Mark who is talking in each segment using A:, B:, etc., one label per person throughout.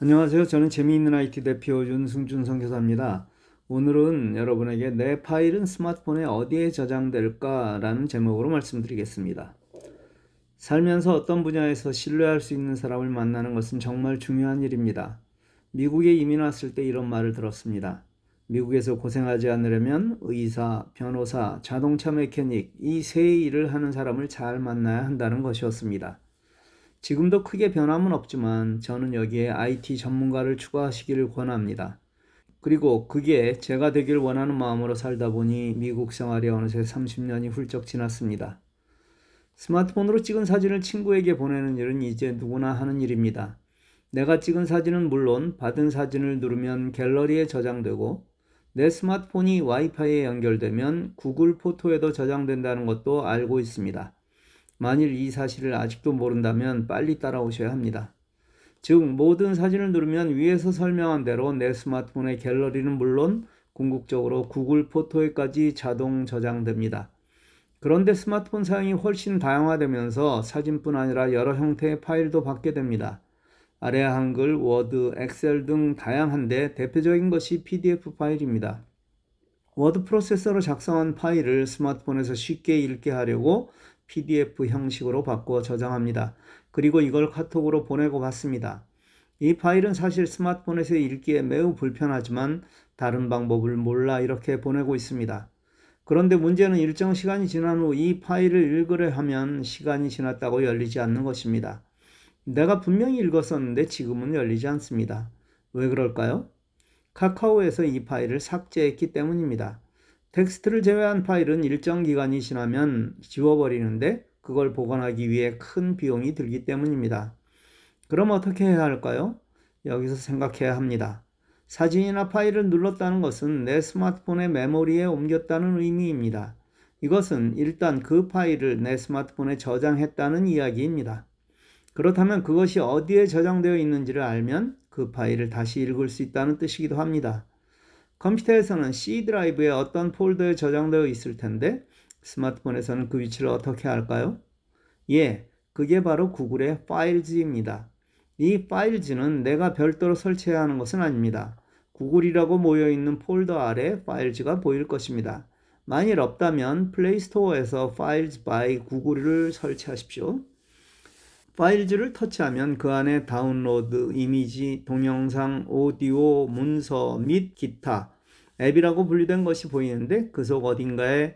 A: 안녕하세요. 저는 재미있는 IT 대표 윤승준 선교사입니다. 오늘은 여러분에게 내 파일은 스마트폰에 어디에 저장될까라는 제목으로 말씀드리겠습니다. 살면서 어떤 분야에서 신뢰할 수 있는 사람을 만나는 것은 정말 중요한 일입니다. 미국에 이민 왔을 때 이런 말을 들었습니다. 미국에서 고생하지 않으려면 의사, 변호사, 자동차 메케닉 이 세 일을 하는 사람을 잘 만나야 한다는 것이었습니다. 지금도 크게 변함은 없지만 저는 여기에 IT 전문가를 추가하시기를 권합니다. 그리고 그게 제가 되길 원하는 마음으로 살다 보니 미국 생활이 어느새 30년이 훌쩍 지났습니다. 스마트폰으로 찍은 사진을 친구에게 보내는 일은 이제 누구나 하는 일입니다. 내가 찍은 사진은 물론 받은 사진을 누르면 갤러리에 저장되고 내 스마트폰이 와이파이에 연결되면 구글 포토에도 저장된다는 것도 알고 있습니다. 만일 이 사실을 아직도 모른다면 빨리 따라오셔야 합니다. 즉, 모든 사진을 누르면 위에서 설명한 대로 내 스마트폰의 갤러리는 물론 궁극적으로 Google Photo에까지 자동 저장됩니다. 그런데 스마트폰 사용이 훨씬 다양화되면서 사진뿐 아니라 여러 형태의 파일도 받게 됩니다. 아래 한글, Word, Excel 등 다양한데 대표적인 것이 PDF 파일입니다. 워드 프로세서로 작성한 파일을 스마트폰에서 쉽게 읽게 하려고 PDF 형식으로 바꾸어 저장합니다. 그리고 이걸 카톡으로 보내고 받습니다. 이 파일은 사실 스마트폰에서 읽기에 매우 불편하지만 다른 방법을 몰라 이렇게 보내고 있습니다. 그런데 문제는 일정 시간이 지난 후 이 파일을 읽으려 하면 시간이 지났다고 열리지 않는 것입니다. 내가 분명히 읽었었는데 지금은 열리지 않습니다. 왜 그럴까요? 카카오에서 이 파일을 삭제했기 때문입니다. 텍스트를 제외한 파일은 일정 기간이 지나면 지워버리는데 그걸 보관하기 위해 큰 비용이 들기 때문입니다. 그럼 어떻게 해야 할까요? 여기서 생각해야 합니다. 사진이나 파일을 눌렀다는 것은 내 스마트폰의 메모리에 옮겼다는 의미입니다. 이것은 일단 그 파일을 내 스마트폰에 저장했다는 이야기입니다. 그렇다면 그것이 어디에 저장되어 있는지를 알면 그 파일을 다시 읽을 수 있다는 뜻이기도 합니다. 컴퓨터에서는 C 드라이브에 어떤 폴더에 저장되어 있을 텐데 스마트폰에서는 그 위치를 어떻게 알까요? 예, 그게 바로 Google의 Files입니다. 이 Files는 내가 별도로 설치해야 하는 것은 아닙니다. Google이라고 모여 있는 폴더 아래 Files가 보일 것입니다. 만일 없다면 Play Store에서 Files by Google을 설치하십시오. Files를 터치하면 그 안에 다운로드, 이미지, 동영상, 오디오, 문서 및 기타 앱이라고 분류된 것이 보이는데 그 속 어딘가에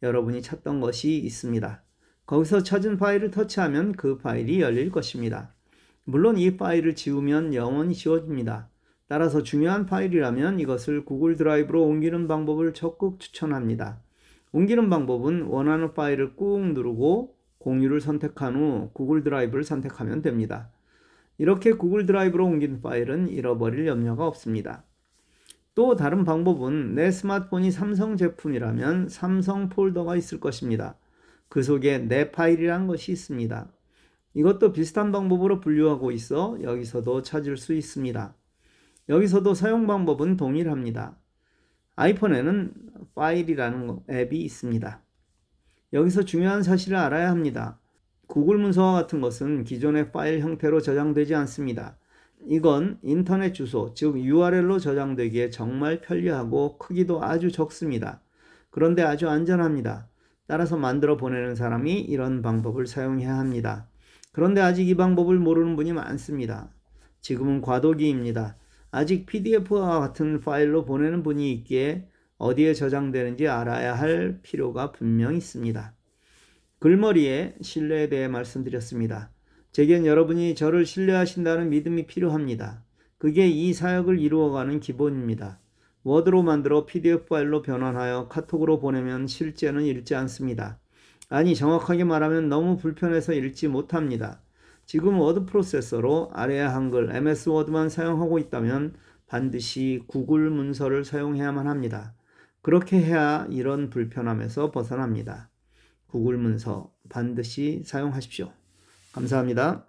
A: 여러분이 찾던 것이 있습니다. 거기서 찾은 파일을 터치하면 그 파일이 열릴 것입니다. 물론 이 파일을 지우면 영원히 지워집니다. 따라서 중요한 파일이라면 이것을 구글 드라이브로 옮기는 방법을 적극 추천합니다. 옮기는 방법은 원하는 파일을 꾹 누르고 공유를 선택한 후 구글 드라이브를 선택하면 됩니다. 이렇게 구글 드라이브로 옮긴 파일은 잃어버릴 염려가 없습니다. 또 다른 방법은 내 스마트폰이 삼성 제품이라면 삼성 폴더가 있을 것입니다. 그 속에 내 파일이란 것이 있습니다. 이것도 비슷한 방법으로 분류하고 있어 여기서도 찾을 수 있습니다. 여기서도 사용 방법은 동일합니다. 아이폰에는 파일이라는 앱이 있습니다. 여기서 중요한 사실을 알아야 합니다. 구글 문서와 같은 것은 기존의 파일 형태로 저장되지 않습니다. 이건 인터넷 주소, 즉 URL로 저장되기에 정말 편리하고 크기도 아주 적습니다. 그런데 아주 안전합니다. 따라서 만들어 보내는 사람이 이런 방법을 사용해야 합니다. 그런데 아직 이 방법을 모르는 분이 많습니다. 지금은 과도기입니다. 아직 PDF와 같은 파일로 보내는 분이 있기에 어디에 저장되는지 알아야 할 필요가 분명 있습니다. 글머리에 신뢰에 대해 말씀드렸습니다. 제겐 여러분이 저를 신뢰하신다는 믿음이 필요합니다. 그게 이 사역을 이루어가는 기본입니다. Word로 만들어 PDF 파일로 변환하여 카톡으로 보내면 실제는 읽지 않습니다. 아니, 정확하게 말하면 너무 불편해서 읽지 못합니다. 지금 워드 프로세서로 아래아 한글 MS Word만 사용하고 있다면 반드시 구글 문서를 사용해야만 합니다. 그렇게 해야 이런 불편함에서 벗어납니다. 구글 문서 반드시 사용하십시오. 감사합니다.